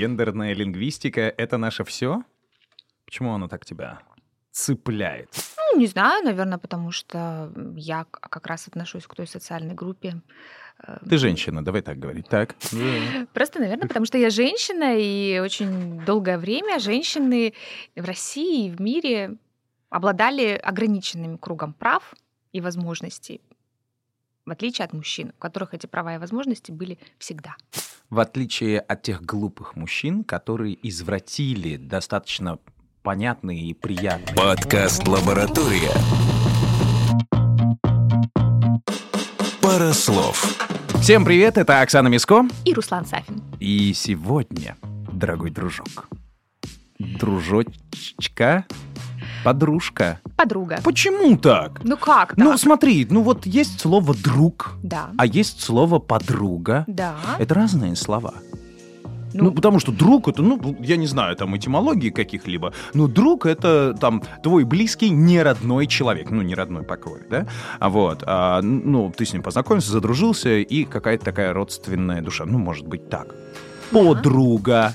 Гендерная лингвистика — это наше все? Почему она так тебя цепляет? Ну, не знаю, наверное, потому что я как раз отношусь к той социальной группе. э, Ты женщина, давай так говорить. Так. Просто, наверное, потому что я женщина, и очень долгое время женщины в России и в мире обладали ограниченным кругом прав и возможностей, в отличие от мужчин, у которых эти права и возможности были всегда. В отличие от тех глупых мужчин, которые извратили достаточно понятные и приятные. Подкаст «Лаборатория». Пара слов. Всем привет, это Оксана Миско. И Руслан Сафин. И сегодня, дорогой дружок, дружочка, подружка. Подруга. Почему так? Ну как Ну, так? смотри, ну вот есть слово «друг», Да. а есть слово «подруга». Да. Это разные слова. Ну, Ну, потому что друг это, ну, я не знаю, там, этимологии каких-либо, но друг это, там, твой близкий, не родной человек, ну, не родной покой, да, а вот, а, ну, ты с ним познакомился, задружился, и какая-то такая родственная душа, ну, может быть, так. Подруга.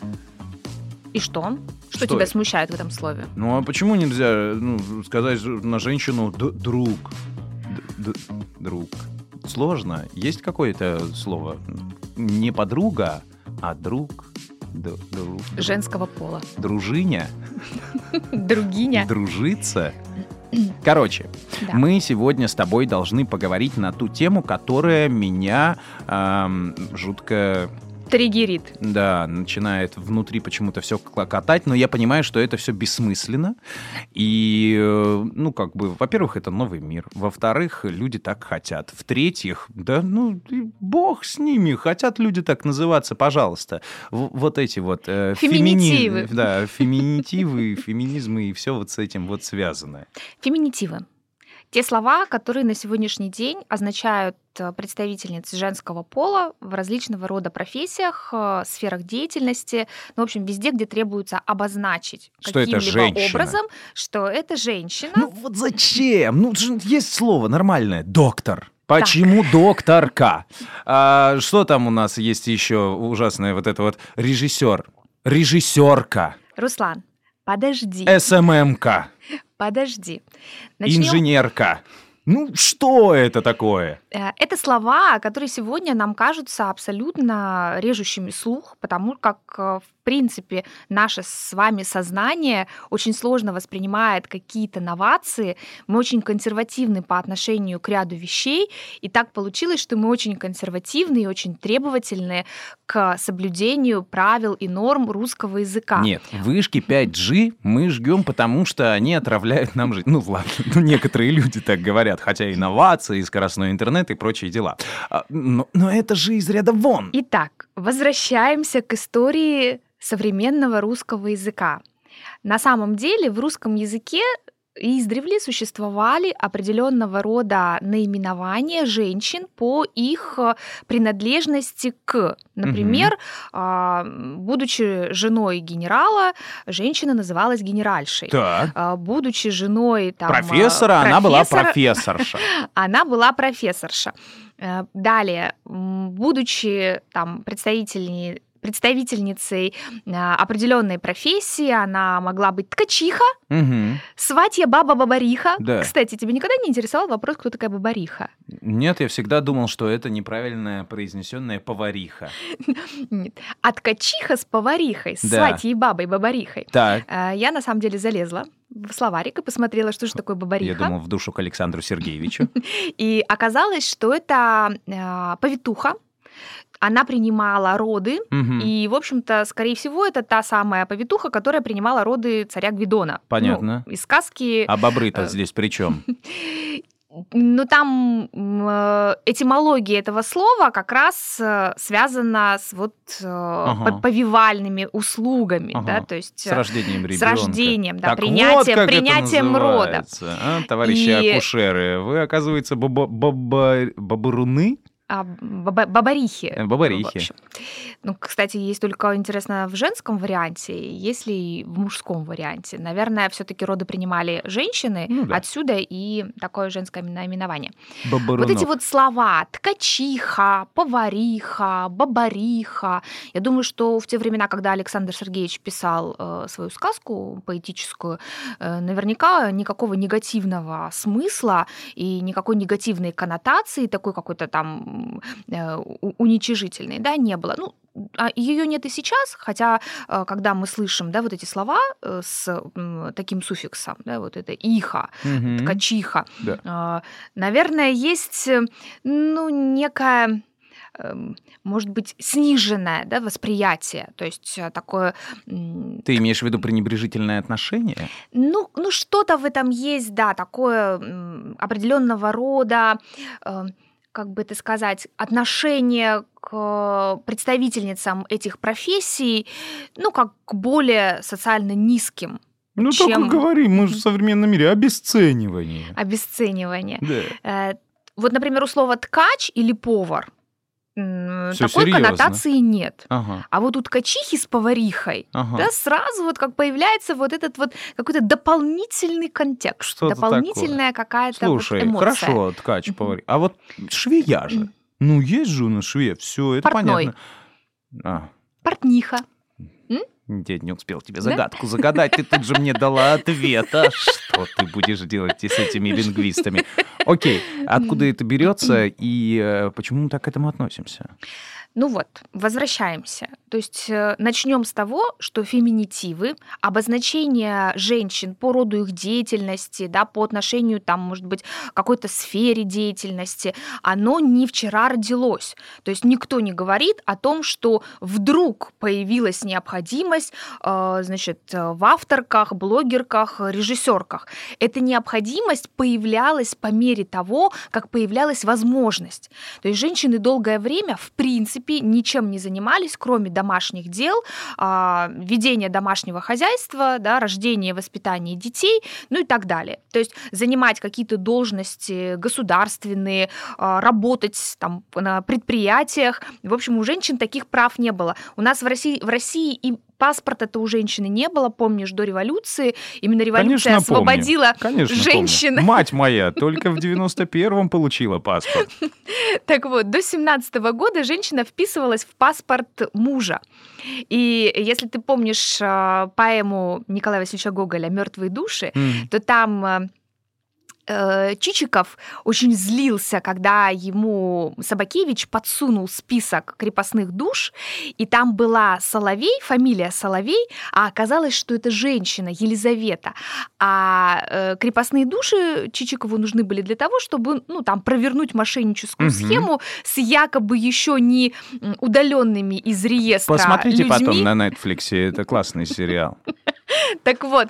И что? Что, Что тебя смущает в этом слове? Ну, а почему нельзя, ну, сказать на женщину «д- друг? Д- друг. Сложно. Есть какое-то слово? Не подруга, а друг. Д- друг. Женского пола. Дружиня. Другиня. Дружиться. Короче, Да. мы сегодня с тобой должны поговорить на ту тему, которая меня ам, жутко, Триггерит. да, начинает внутри почему-то все клокотать, но я понимаю, что это все бессмысленно. И, э, ну, как бы, во-первых, это новый мир. Во-вторых, люди так хотят. В-третьих, да, ну, бог с ними, хотят люди так называться, пожалуйста. В- вот эти вот... э, фемини- Феминитивы. Да, феминитивы, феминизмы и все вот с этим вот связано. Феминитивы. Те слова, которые на сегодняшний день означают э, представительниц женского пола в различного рода профессиях, э, сферах деятельности, ну, в общем, везде, где требуется обозначить Что каким-либо образом, что это женщина. Ну вот зачем? Ну есть слово нормальное. Доктор. Почему докторка? А, что там у нас есть еще ужасное вот это вот режиссер? Режиссерка. Руслан, подожди. СММка. подожди. Начнем. Инженерка. Ну что это такое? Э, Это слова, которые сегодня нам кажутся абсолютно режущими слух, потому как, э, в принципе, наше с вами сознание очень сложно воспринимает какие-то новации. Мы очень консервативны по отношению к ряду вещей, и так получилось, что мы очень консервативны и очень требовательны к соблюдению правил и норм русского языка. Нет, вышки 5G мы жгем, потому что они отравляют нам жизнь. Ну ладно, ну, некоторые люди так говорят, хотя инновации, скоростной интернет и прочие дела. А, Но, но это же из ряда вон. Итак, возвращаемся к истории современного русского языка. На самом деле в русском языке издревле существовали определенного рода наименования женщин по их э, принадлежности к. Например, а, будучи женой генерала, женщина называлась генеральшей. Так. А, Будучи женой там, э, Профессора, она была профессора, профессорша. она была профессорша. Далее, будучи там представительни- представительницей э, определенной профессии, она могла быть ткачиха, Мгм. сватья баба-бабариха. Да. Кстати, тебя никогда не интересовал вопрос, кто такая бабариха? Нет, я всегда думал, что это неправильная произнесенная повариха. Нет. А ткачиха с поварихой, с Да. сватьей бабой бабарихой. Так, Э, Я на самом деле залезла в словарик и посмотрела, что же такое бабариха. я думал в душу к Александру Сергеевичу. И оказалось, что это э, повитуха. Она принимала роды, Мгм. и, в общем-то, скорее всего, это та самая повитуха, которая принимала роды царя Гвидона. Понятно. Ну, из сказки. А бобры-то Э, здесь при чем? Ну, там э, этимология этого слова как раз э, связана с вот Ага. по- повивальными услугами, Ага. да, то есть С рождением ребенка. с рождением, да, Так вот принятием, это принятием рода. а, товарищи И- акушеры, вы, оказывается, бабаруны? А, баба- бабарихи. Бабарихи. Ну, кстати, есть только интересно в женском варианте, есть ли и в мужском варианте. Наверное, все-таки роды принимали женщины, Ну да. отсюда и такое женское наименование. Бобрунов. Вот эти вот слова ткачиха, повариха, бабариха. Я думаю, что в те времена, когда Александр Сергеевич писал э, свою сказку поэтическую, э, наверняка никакого негативного смысла и никакой негативной коннотации, такой какой-то там э, уничижительной, да, не было. Ну, ее нет и сейчас, хотя э, когда мы слышим, да, вот эти слова э, с таким суффиксом, да, вот это иха, Мгм. ткачиха, Да. а, Наверное, есть, э, ну, некая эм, может быть, сниженное да, восприятие, то есть э, такое, Ты имеешь в виду пренебрежительное отношение? ну, ну что-то в этом есть, да, такое определенного рода, как бы это сказать, отношение к представительницам этих профессий, ну, как к более социально низким, Ну, Чем- только говори, мы же в современном мире обесценивание. обесценивание. Да. Э, Вот, например, у слова ткач или повар м, Всё такой серьёзно. коннотации нет. Ага, А вот у ткачихи с поварихой, ага. да, сразу вот как появляется вот этот вот какой-то дополнительный контекст, Что-то дополнительная какая-то вот Слушай, эмоция. хорошо, ткач, Мгм. повари. А вот швея же. Ну, есть же у нас швея, все, это Портной. понятно. А, Портниха. Я не успел тебе Да? загадку загадать, ты тут же мне дала ответ. А что ты будешь делать с этими лингвистами? Окей, откуда это берется и э, почему мы так к этому относимся? Ну вот, возвращаемся. То есть начнем с того, что феминитивы, обозначение женщин по роду их деятельности, да, по отношению, там, может быть, какой-то сфере деятельности, оно не вчера родилось. То есть никто не говорит о том, что вдруг появилась необходимость, э, значит, э, в авторках, блогерках, режиссерках. Эта необходимость появлялась по мере того, как появлялась возможность. То есть женщины долгое время, в принципе, ничем не занимались, кроме домашних дел, а, ведения домашнего хозяйства, да, рождения воспитания детей, ну и так далее. То есть занимать какие-то должности государственные, а, работать там на предприятиях. В общем, у женщин таких прав не было. У нас в России, в России и паспорта-то у женщины не было, помнишь, до революции. Именно революция Конечно, помню. освободила Конечно, женщин. помню. Мать моя только в 91-м получила паспорт. Так вот, до 17 года женщина вписывалась в паспорт мужа. И если ты помнишь э, поэму Николая Васильевича Гоголя «Мертвые души», то там э, Чичиков очень злился, когда ему Собакевич подсунул список крепостных душ, и там была Соловей, фамилия Соловей, а оказалось, что это женщина, Елизавета. А э, крепостные души Чичикову нужны были для того, чтобы ну, там, провернуть мошенническую Мгм. схему с якобы еще не удаленными из реестра Посмотрите людьми. потом на Netflix, это классный сериал. Так вот,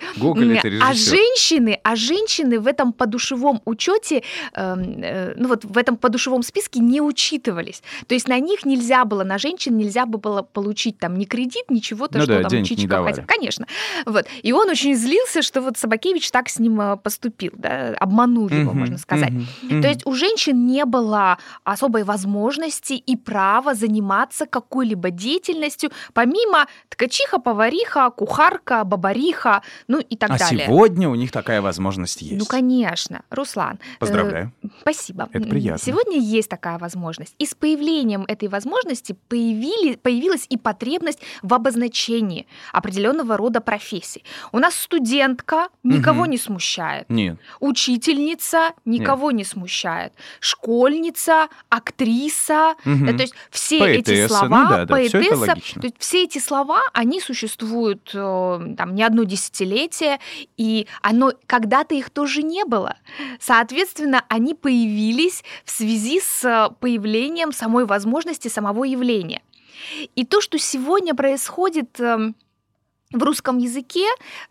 а женщины, а женщины в этом подушевом учете, эм, э, ну вот в этом подушевом списке не учитывались. То есть на них нельзя было, на женщин нельзя бы было получить там ни кредит, ничего-то, Ну что да, там Чичиков хотел. Конечно. Вот. И он очень злился, что вот Собакевич так с ним э, поступил, да, обманул его, Мгм, можно сказать. мгм, мгм. То есть у женщин не было особой возможности и права заниматься какой-либо деятельностью, помимо ткачиха, повариха, кухарка, бабариха, ну и так а далее. сегодня у них такая возможность есть. Ну, конечно, Руслан. э, Поздравляю. Спасибо. Это приятно. Сегодня есть такая возможность. И с появлением этой возможности появили, появилась и потребность в обозначении определенного рода профессий. У нас студентка никого Мгм. не смущает. Нет. Учительница никого не смущает. Школьница, актриса. Мгм. Да, то есть все Поэтесса, эти ну слова, да, да, всё это поэтесса, логично. то есть все эти слова, они существуют э, там не одно десятилетие, и оно когда-то их тоже не было. Соответственно, они появились в связи с э, появлением самой возможности самого явления. И то, что сегодня происходит эм, в русском языке,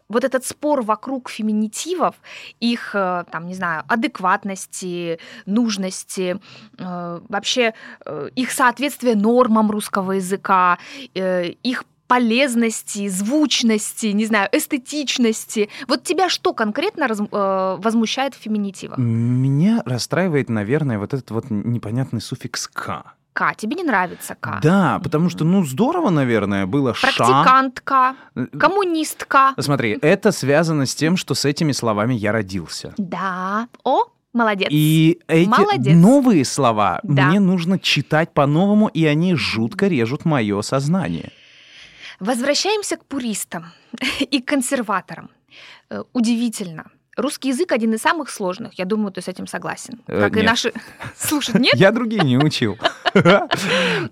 вот этот спор вокруг феминитивов, их, э, там, не знаю, адекватности, нужности, э, вообще их соответствие нормам русского языка, их полезности, звучности, не знаю, эстетичности. Вот тебя что конкретно раз, э, возмущает в феминитивах? Меня расстраивает, наверное, вот этот вот непонятный суффикс «к». К. Тебе не нравится К. Да, потому что, ну, здорово, наверное, было ша. Практикантка, коммунистка. Смотри, это связано с тем, что с этими словами я родился. Да. О, молодец. И эти Молодец. новые слова Да. мне нужно читать по-новому, и они жутко режут мое сознание. Возвращаемся к пуристам и к консерваторам. Э, Удивительно. Русский язык один из самых сложных. Я думаю, ты с этим согласен. Э, Как и нет. наши... Слушай, нет? Я другие не учил.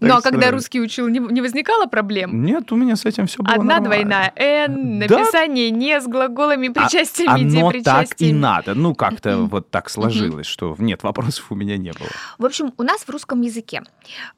Ну, а когда русский учил, не возникало проблем? Нет, у меня с этим все было Одна двойная «н», написание «не» с глаголами, А- причастиями, Оно так и надо. Ну, как-то вот так сложилось, что нет, вопросов у меня не было. В общем, у нас в русском языке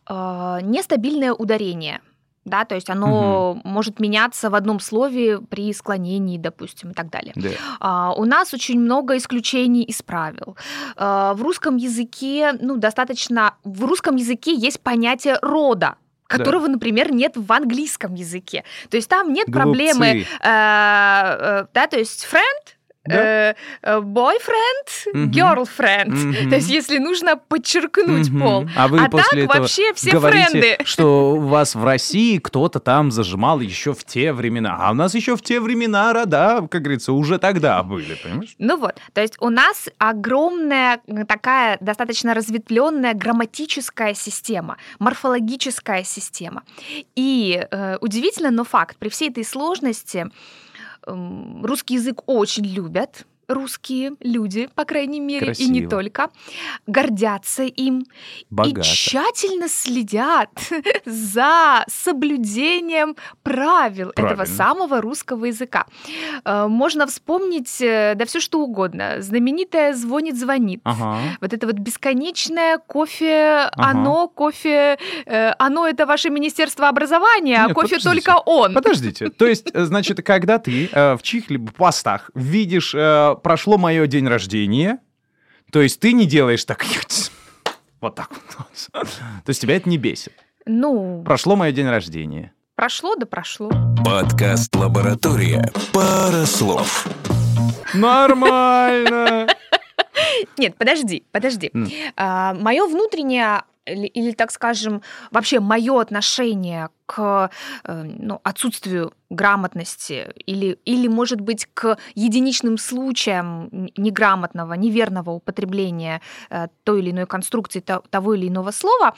э, нестабильное ударение. Да, то есть оно может меняться в одном слове при склонении, допустим, и так далее. Да. А, у нас очень много исключений из правил. А, в русском языке, ну, достаточно... В русском языке есть понятие рода которого, например, нет в английском языке. То есть там нет проблемы, Глупцы. э, э, да, то есть friend, Да. э, э, boyfriend, girlfriend. То есть если нужно подчеркнуть пол. А вы а после так этого вообще все говорите, френды. что у вас в России кто-то там зажимал еще в те времена. А у нас еще в те времена рода, как говорится, уже тогда были, понимаешь? Ну вот, то есть у нас огромная такая достаточно разветвленная грамматическая система, морфологическая система. И э, удивительно, но факт, при всей этой сложности русский язык очень любят русские люди, по крайней мере, и не Красиво. только, гордятся им Богато. и тщательно следят за соблюдением правил этого Правильно. самого русского языка. Э, Можно вспомнить, э, да все что угодно. Знаменитое «звонит-звонит». Ага. Вот это вот бесконечное кофе, оно, кофе, э, оно это ваше Министерство образования, а Нет, кофе подождите. только он. Подождите, то есть, значит, когда ты в чьих-либо постах видишь «прошло мое день рождения», то есть ты не делаешь так вот так вот. То есть тебя это не бесит. Ну, Прошло мое день рождения. прошло да прошло. Подкаст «Лаборатория». Пара слов. Нормально. Нет, подожди, подожди. М. мое внутреннее или, или, так скажем, вообще мое отношение к э, ну, отсутствию грамотности или, или, может быть, к единичным случаям неграмотного, неверного употребления э, той или иной конструкции то- того или иного слова,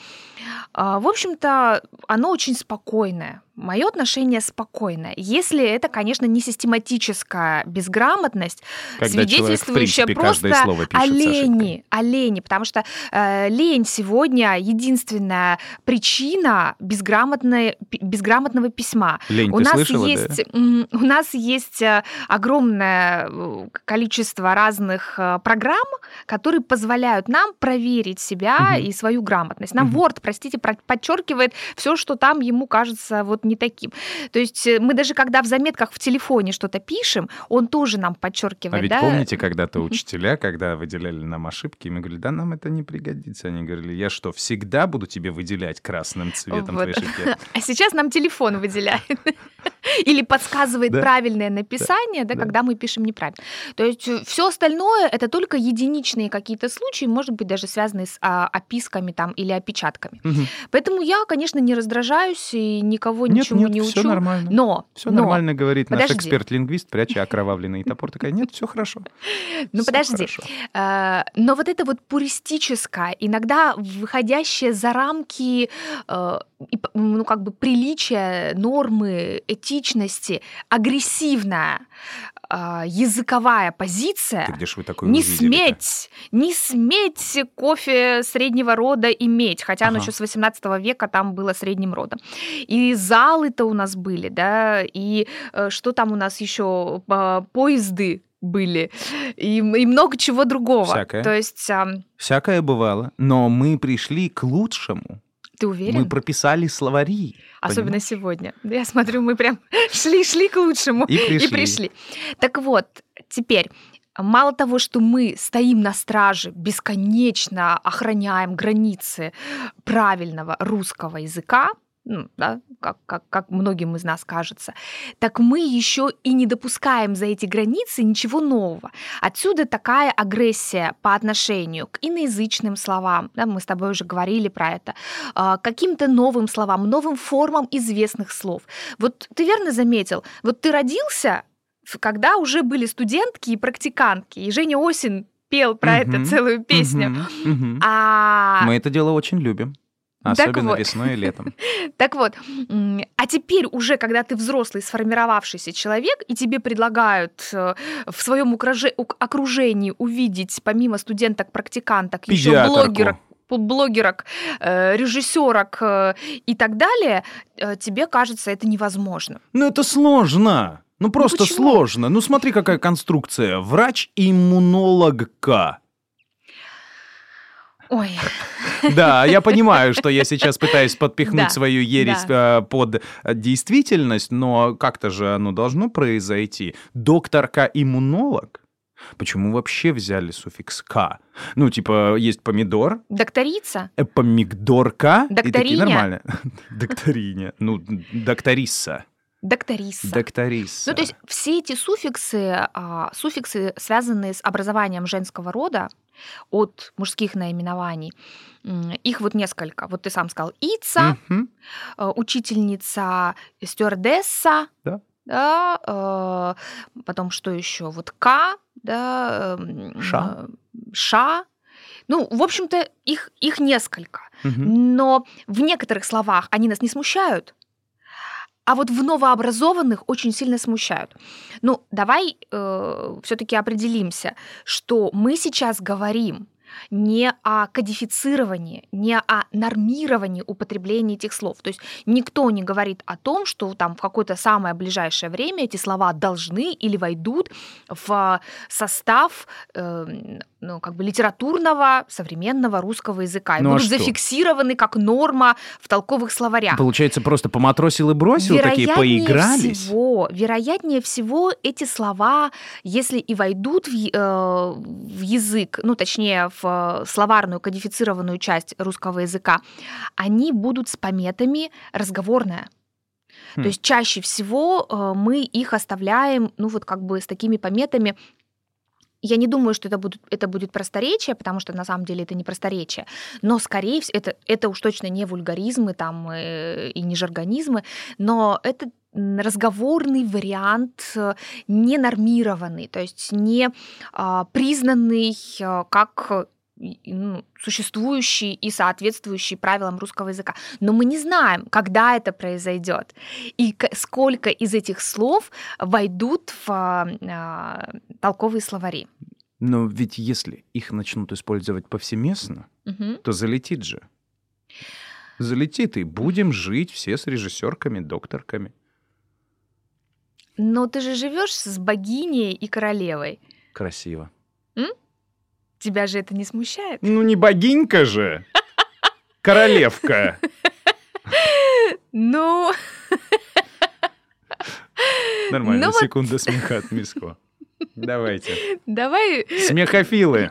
а, в общем-то, оно очень спокойное. Мое отношение спокойное. Если это, конечно, не систематическая безграмотность, Когда человек, свидетельствующая принципе, каждое просто слово пишет с ошибкой. лени, о лени, потому что э, лень сегодня единственная причина безграмотной, безграмотного письма. Лень, у ты нас слышала, да? есть, м, у нас есть э, огромное э, количество разных э, программ, которые позволяют нам проверить себя Мгм. и свою грамотность. Нам Мгм. Word, простите, про- подчеркивает все, что там ему кажется вот не таким. То есть мы даже когда в заметках в телефоне что-то пишем, он тоже нам А подчеркивает, ведь да? помните, когда-то учителя, когда выделяли нам ошибки, мы говорили, да, нам это не пригодится. Они говорили, я что, всегда буду тебе выделять красным цветом Вот. твои ошибки? А сейчас нам телефон выделяет. Или подсказывает Да. правильное написание, да, Да. когда мы пишем неправильно. То есть все остальное это только единичные какие-то случаи, может быть, даже связанные с а, описками там или опечатками. Мгм. Поэтому я, конечно, не раздражаюсь и никого Нет, ничему нет, не все учу. нормально. Но, Все но, нормально говорит наш Подожди. эксперт-лингвист, пряча окровавленный топор. Такая, нет, все хорошо. ну подожди. хорошо». Э, Но вот это вот пуристическое, иногда выходящее за рамки э, ну, как бы приличия, нормы, этичности, агрессивная э, языковая позиция. Ты где вы такое Не увидели-то? сметь, не сметь кофе среднего рода иметь, хотя оно Ага. еще с 18 века там было средним родом. И залы-то у нас были, да, и э, что там у нас еще, По- поезды были, и, и много чего другого. Всякое. То есть, ам, Всякое бывало, но мы пришли к лучшему. ты уверен? Мы прописали словари. Особенно понимаешь? сегодня. Я смотрю, мы прям шли-шли к лучшему. И пришли. И пришли. Так вот, теперь, мало того, что мы стоим на страже, бесконечно охраняем границы правильного русского языка, ну, да, как, как, как многим из нас кажется, так мы еще и не допускаем за эти границы ничего нового. Отсюда такая агрессия по отношению к иноязычным словам, да, мы с тобой уже говорили про это, а, каким-то новым словам, новым формам известных слов. Вот ты верно заметил, вот ты родился, когда уже были студентки и практикантки, и Женя Осин пел про Мгм, это целую песню. мгм, мгм. А Мы это дело очень любим. Особенно вот. весной и летом. Так вот, а теперь уже, когда ты взрослый, сформировавшийся человек, и тебе предлагают э, в своем окружении увидеть, помимо студенток-практиканток, еще Педиатрку. блогерок, блогерок, э, режиссерок э, и так далее, тебе кажется это невозможно. Ну это сложно. Ну просто почему? сложно. Ну смотри, какая конструкция. Врач-иммунологка. Ой, Да, я понимаю, что я сейчас пытаюсь подпихнуть Да, свою ересь э, под действительность, но как-то же оно должно произойти. Докторка-иммунолог? Почему вообще взяли суффикс «к»? Ну, типа, есть помидор, докторица? э, помидорка, и такие Докториня? нормально. Докториня. Ну, докторисса. Докториса. Докторисса. Ну, то есть все эти суффиксы, а, суффиксы, связанные с образованием женского рода от мужских наименований, их вот несколько. Вот ты сам сказал «ица», э, учительница, стюардесса, Да. да, э, потом что еще? Вот «к», да, эм, Ша. э, «ша». Ну, в общем-то, их, их несколько. Мгм. Но в некоторых словах они нас не смущают, а вот в новообразованных очень сильно смущают. Ну, давай все-таки определимся, что мы сейчас говорим не о кодифицировании, не о нормировании употребления этих слов. То есть никто не говорит о том, что там в какое-то самое ближайшее время эти слова должны или войдут в состав э, ну, как бы литературного современного русского языка и Ну, а будут что? зафиксированы как норма в толковых словарях. Получается, просто поматросил и бросил, такие поигрались. всего, вероятнее всего, эти слова, если и войдут в, э, в язык, ну, точнее, в э, словарную кодифицированную часть русского языка, они будут с пометами разговорная. Хм. То есть чаще всего э, мы их оставляем, ну, вот как бы с такими пометами я не думаю, что это будет, это будет просторечие, потому что на самом деле это не просторечие, но, скорее всего, это, это уж точно не вульгаризмы там, э, и не жаргонизмы, но это разговорный вариант, э, не нормированный, то есть не а, признанный э, как ну, существующий и соответствующий правилам русского языка. Но мы не знаем, когда это произойдет и сколько из этих слов войдут в а, а, толковые словари. Но ведь если их начнут использовать повсеместно, Мгм. то залетит же. Залетит, и будем жить все с режиссерками, докторками. Но ты же живешь с богиней и королевой. Красиво. Тебя же это не смущает? Ну не богинька же! Королевка. Ну, Нормально, Ну секунда смеха от Миско. Давайте. давай Смехофилы.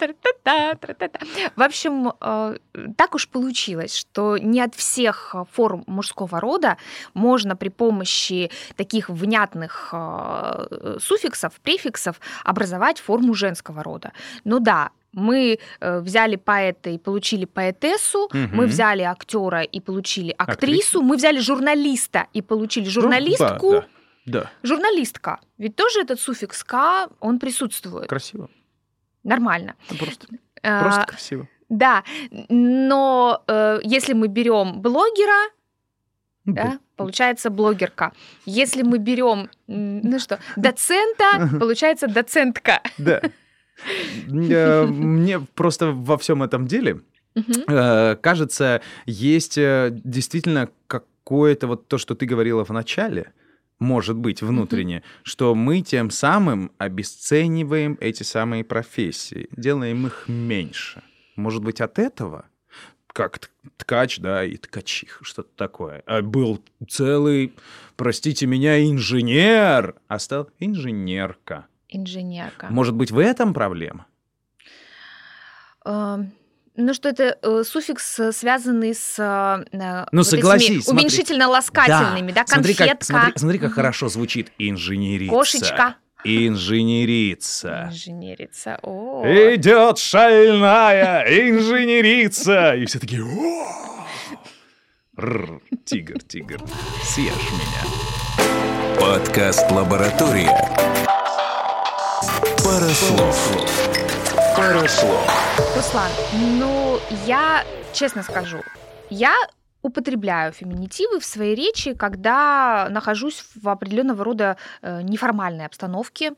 Тра-та-та, тра-та-та. В общем, э, так уж получилось, что не от всех э, форм мужского рода можно при помощи таких внятных э, суффиксов, префиксов образовать форму женского рода. Ну да, мы взяли поэта и получили поэтессу, Мгм. мы взяли актера и получили актрису, Актрису. мы взяли журналиста и получили журналистку. Ну, да, да, Журналистка. Ведь тоже этот суффикс «к», он присутствует. да. Красиво. Нормально. Ну, Просто, А, просто красиво. Да, но э, если мы берем блогера, Ну, да, получается блогерка. Если мы берем, ну что, доцента, получается доцентка. Да. Э, Мне просто во всем этом деле э, кажется, есть э, действительно какое-то вот то, что ты говорила в начале, может быть, внутренне, что мы тем самым обесцениваем эти самые профессии, делаем их меньше. Может быть, от этого? Как ткач, да, и ткачих, что-то такое. А был целый, простите меня, инженер, а стал инженерка. Инженерка. Может быть, в этом проблема? Эм, Ну, что это э, суффикс, э, связанный с э, ну, вот согласись, уменьшительно-ласкательными, да, Смотри, конфетка, как, смотри, смотри, как Мгм. хорошо звучит инженерица. кошечка. Инженерица. Инженерица. О, Идет шальная инженерица. И все такие... «О!» Рр, Тигр, тигр, съешь меня. Подкаст «Лаборатория». Парослов. Парослов. Руслан, ну, я честно скажу, я употребляю феминитивы в своей речи, когда нахожусь в определенного рода э, неформальной обстановке,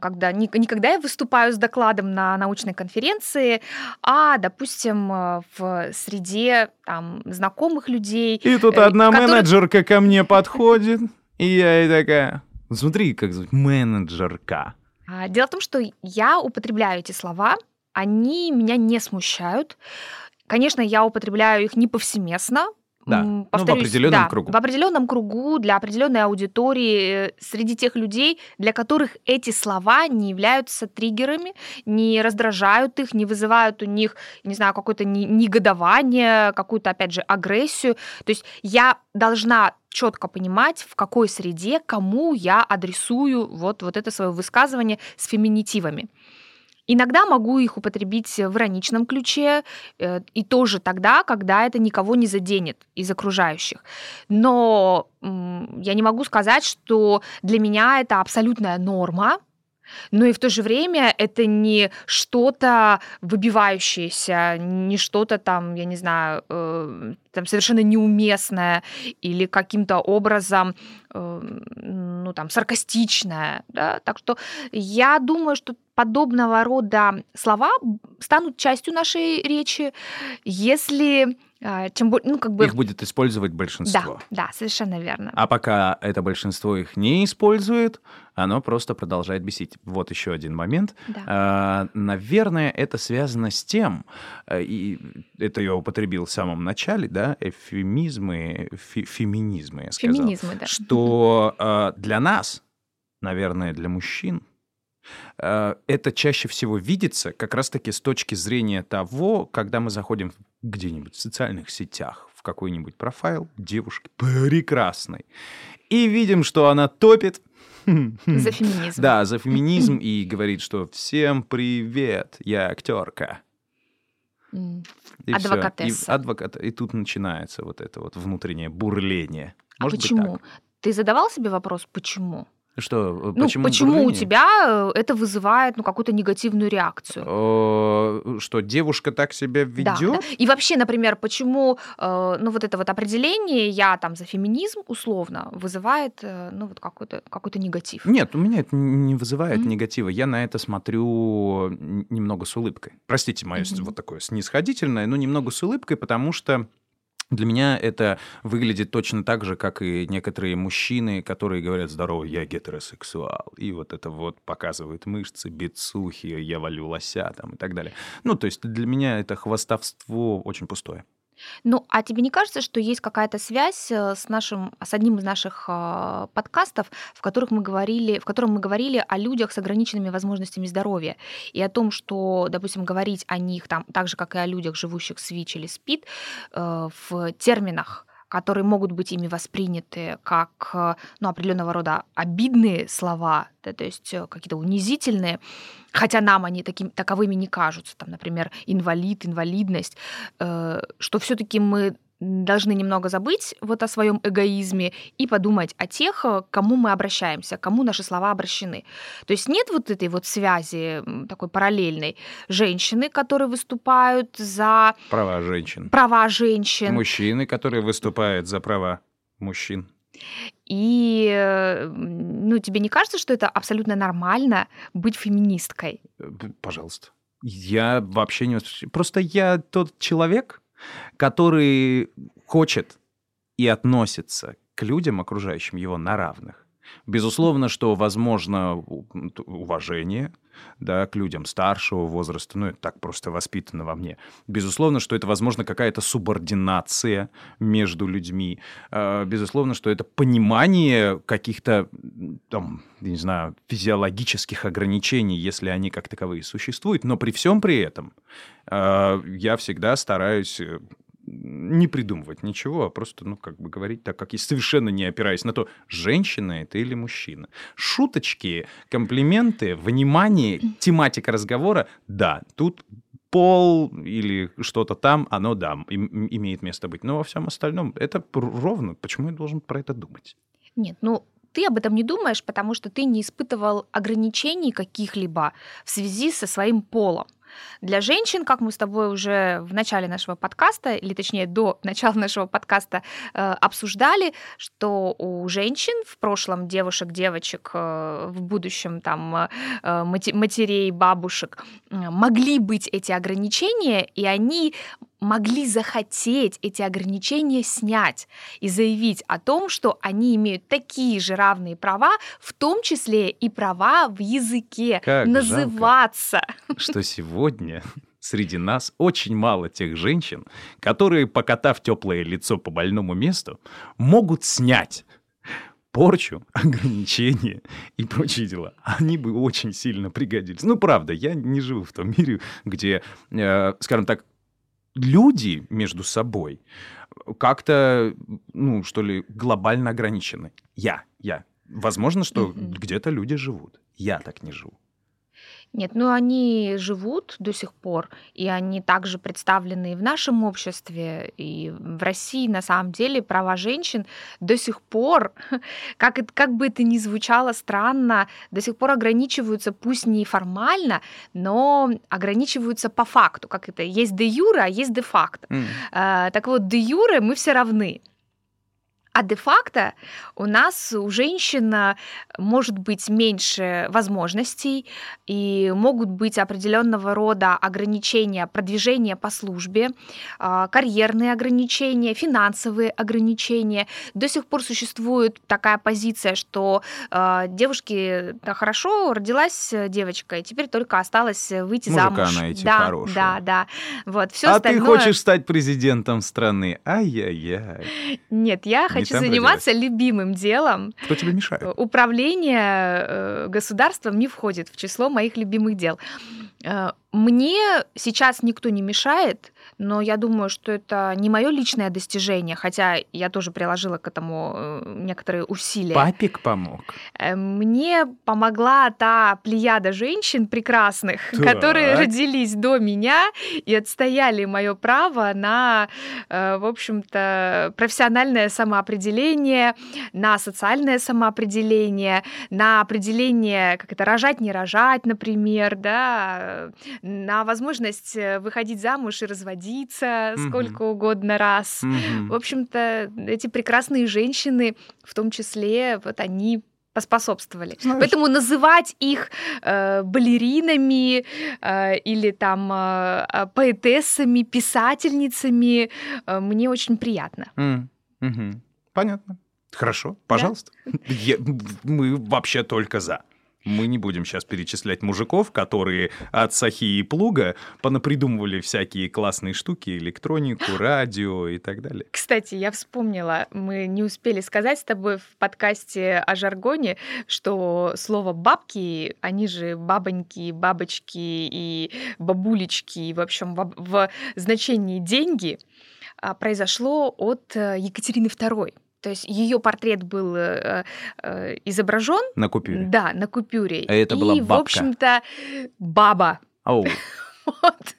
когда не, не когда я выступаю с докладом на научной конференции, а, допустим, э, в среде там, знакомых людей. И тут э, одна которые- менеджерка ко мне подходит, и я ей такая... Смотри, как зовут. Менеджерка. А, Дело в том, что я употребляю эти слова, они меня не смущают. Конечно, я употребляю их не повсеместно. Да, М, ну, в повторюсь, определенном да, кругу. В определенном кругу для определенной аудитории, э, среди тех людей, для которых эти слова не являются триггерами, не раздражают их, не вызывают у них, не знаю, какое-то не- негодование, какую-то, опять же, агрессию. То есть я должна четко понимать, в какой среде, кому я адресую вот, вот это свое высказывание с феминитивами. Иногда могу их употребить в ироничном ключе, э, и тоже тогда, когда это никого не заденет из окружающих. Но я не могу сказать, что для меня это абсолютная норма, но и в то же время это не что-то выбивающееся, не что-то там, я не знаю, э, там совершенно неуместное или каким-то образом, э, ну там, саркастичное. Да? Так что я думаю, что подобного рода слова станут частью нашей речи, если э, чем более, ну как бы, Их будет использовать большинство. да, да, совершенно верно. А пока это большинство их не использует, оно просто продолжает бесить. Вот еще один момент. Да. А, Наверное, это связано с тем, э, и это я употребил в самом начале, да, эвфемизмы, фе- феминизмы, я сказал, Феминизмы, да. что э, для нас, наверное, для мужчин, это чаще всего видится как раз-таки с точки зрения того, когда мы заходим где-нибудь в социальных сетях, в какой-нибудь профайл девушки прекрасной, и видим, что она топит. За феминизм. Да, за феминизм и говорит, что всем привет, я актерка. И. Адвокатесса. И, адвокат... и тут начинается вот это вот внутреннее бурление. А Может быть, почему? так. Ты задавал себе вопрос, почему? Что, э, Ну, почему, почему, у тебя э, это вызывает ну, какую-то негативную реакцию? Э, Что девушка так себя Да, ведет? да. И вообще, например, почему, ну, вот это вот определение «я там за феминизм» условно вызывает, ну, вот какой-то какой негатив? Нет, у меня это не вызывает Мгм. негатива. Я на это смотрю немного с улыбкой. Простите мое Мгм. вот такое снисходительное, но немного с улыбкой, потому что для меня это выглядит точно так же, как и некоторые мужчины, которые говорят «Здорово, я гетеросексуал». И вот это вот показывают мышцы, бицухи, я валю лося там и так далее. Ну, то есть для меня это хвастовство очень пустое. Ну, а тебе не кажется, что есть какая-то связь э, с нашим, с одним из наших э, подкастов, в которых мы говорили, в котором мы говорили о людях с ограниченными возможностями здоровья? И о том, что, допустим, говорить о них там, так же, как и о людях, живущих с ВИЧ или СПИД, э, в терминах которые могут быть ими восприняты как э, ну, определенного рода обидные слова, да, то есть какие-то унизительные, хотя нам они таким, таковыми не кажутся, там, например, инвалид, инвалидность, что все-таки мы должны немного забыть вот о своем эгоизме и подумать о тех, э, к кому мы обращаемся, кому наши слова обращены. То есть нет вот этой вот связи такой параллельной. Женщины, которые выступают за Права женщин. права женщин, Мужчины, которые выступают за права мужчин. и э, ну, тебе не кажется, что это абсолютно нормально быть феминисткой? Э, Пожалуйста. Я вообще не... Просто я тот человек, который хочет и относится к людям, окружающим его, на равных. Безусловно, что возможно уважение да, к людям старшего возраста, ну, это так просто воспитано во мне. Безусловно, что это, возможно, какая-то субординация между людьми. Э, Безусловно, что это понимание каких-то, там, не знаю, физиологических ограничений, если они как таковые существуют. Но при всем при этом э, я всегда стараюсь э, не придумывать ничего, а просто, ну, как бы говорить так, как есть, совершенно не опираясь на то, женщина это или мужчина. Шуточки, комплименты, внимание, тематика разговора, да, тут пол или что-то там, оно, да, им- имеет место быть. Но во всем остальном это ровно. Почему я должен про это думать? Нет, ну ты об этом не думаешь, потому что ты не испытывал ограничений каких-либо в связи со своим полом. Для женщин, как мы с тобой уже в начале нашего подкаста, или точнее до начала нашего подкаста э, обсуждали, что у женщин в прошлом девушек, девочек, э, в будущем там э, матерей, бабушек могли быть эти ограничения, и они могли захотеть эти ограничения снять и заявить о том, что они имеют такие же равные права, в том числе и права в языке, Как называться. Что сегодня среди нас очень мало тех женщин, которые, покатав теплое лицо по больному месту, могут снять порчу, ограничения и прочие дела. Они бы очень сильно пригодились. Ну, правда, я не живу в том мире, где, э, скажем так, люди между собой как-то, ну, что ли, глобально ограничены. Я, я. Возможно, что Мгм. где-то люди живут. Я так не живу. Нет, ну они живут до сих пор, и они также представлены и в нашем обществе, и в России на самом деле права женщин до сих пор, как, как бы это ни звучало странно, до сих пор ограничиваются, пусть не формально, но ограничиваются по факту, как это, есть де юре, а есть де факто. А, так вот, де юре мы все равны. А де-факто у нас у женщин может быть меньше возможностей и могут быть определенного рода ограничения продвижения по службе, а, карьерные ограничения, финансовые ограничения. До сих пор существует такая позиция, что а, девушке да, хорошо родилась девочка, и теперь только осталось выйти Мужика замуж. найти да, хорошего. да, да. Вот все а остальное. ты хочешь стать президентом страны? Ай-яй-яй. Нет, я хочу там заниматься любимым делом. Кто тебе мешает? Управление э, государством не входит в число моих любимых дел. Мне сейчас никто не мешает, но я думаю, что это не мое личное достижение, хотя я тоже приложила к этому э, некоторые усилия. Папик помог. Э, Мне помогла та плеяда женщин прекрасных, Так. которые родились до меня и отстояли мое право на, э, в общем-то, профессиональное самоопределение, на социальное самоопределение, на определение, как это, рожать, не рожать, например, да, на возможность э, выходить замуж и разводиться Мгм. сколько угодно раз. Мгм. В общем-то, эти прекрасные женщины, в том числе, вот они поспособствовали. Знаешь- Поэтому называть их э, балеринами э, или там э, э, поэтессами, писательницами э, мне очень приятно. М, мгм. Понятно. Хорошо, пожалуйста. Я- мы вообще только за. Мы не будем сейчас перечислять мужиков, которые от сахи и плуга понапридумывали всякие классные штуки, электронику, радио и так далее. Кстати, я вспомнила, мы не успели сказать с тобой в подкасте о жаргоне, что слово бабки, они же бабоньки, бабочки и бабулечки, и, в общем, в, в значении деньги, а, произошло от э, Екатерины II. То есть ее портрет был э, э, изображен, На купюре. да, на купюре. А это и, была в бабка. общем-то, баба. Оу, Вот.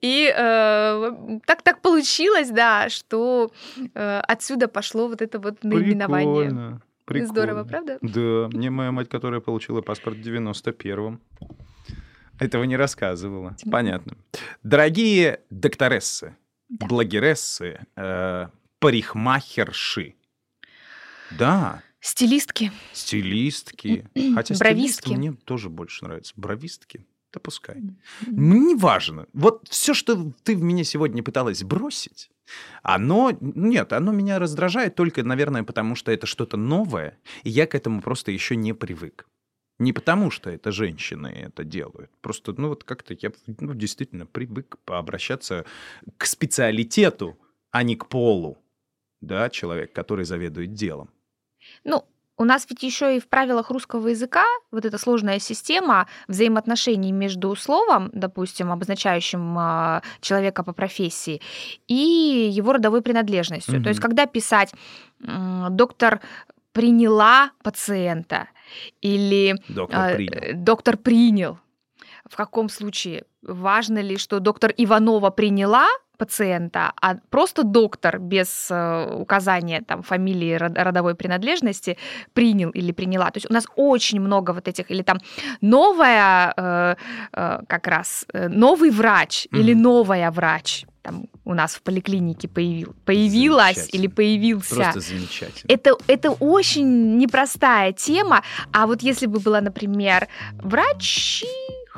И э, так так получилось, да, что э, отсюда пошло вот это вот наименование. прикольно. прикольно. Здорово, правда? Да, мне моя мать, которая получила паспорт в 91-м, этого не рассказывала. Понятно. Дорогие докторессы, Да. блогерессы, э, парикмахерши, да, Стилистки. стилистки, хотя стилисты Бровистки. мне тоже больше нравятся. Бровистки, да пускай. М. Мне не важно. Вот все, что ты в меня сегодня пыталась бросить, Оно, нет, оно меня раздражает только, наверное, потому что это что-то новое, и я к этому просто еще не привык. Не потому, что это женщины это делают. Просто, ну, вот как-то я ну, действительно привык обращаться к специалитету, а не к полу, да, человек, который заведует делом. Ну, у нас ведь еще и в правилах русского языка вот эта сложная система взаимоотношений между словом, допустим, обозначающим а, человека по профессии, и его родовой принадлежностью. Мгм. То есть, когда писать доктор приняла пациента или Доктор а, принял. доктор принял. В каком случае? Важно ли, что доктор Иванова приняла пациента, а просто доктор без э, указания там фамилии, род- родовой принадлежности принял или приняла. То есть у нас очень много вот этих, или там новая, э, э, как раз, новый врач или Мгм. новая врач там у нас в поликлинике появил, появилась или появился. Просто замечательно. Это, это очень непростая тема. А вот если бы была, например,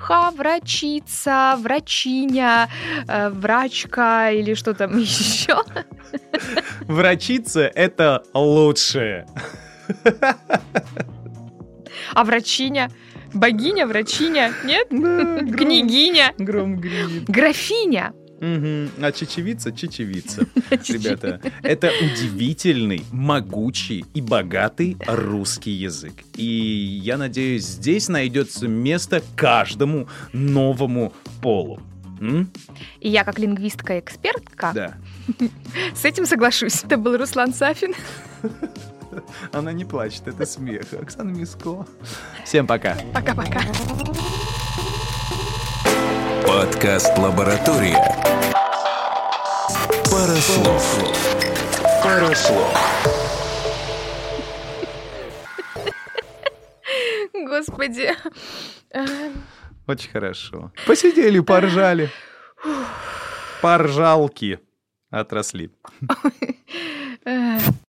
врачиха, врачица, врачиня, э, врачка или что там еще. Врачица — это лучшее. А врачиня? Богиня, врачиня? Нет? Княгиня? Гром гремит. Графиня? Мгм. А чечевица — чечевица. Ребята, это удивительный, могучий и богатый русский язык. И я надеюсь, здесь найдется место каждому новому полу. М? И я, как лингвистка-экспертка, Да. с этим соглашусь. Это был Руслан Сафин. Она не плачет, это смех. Оксана Миско. Всем пока. Пока-пока. Подкаст «Лаборатория». Пара слов. Пара слов. Господи. Очень хорошо. Посидели, поржали. Поржалки отросли.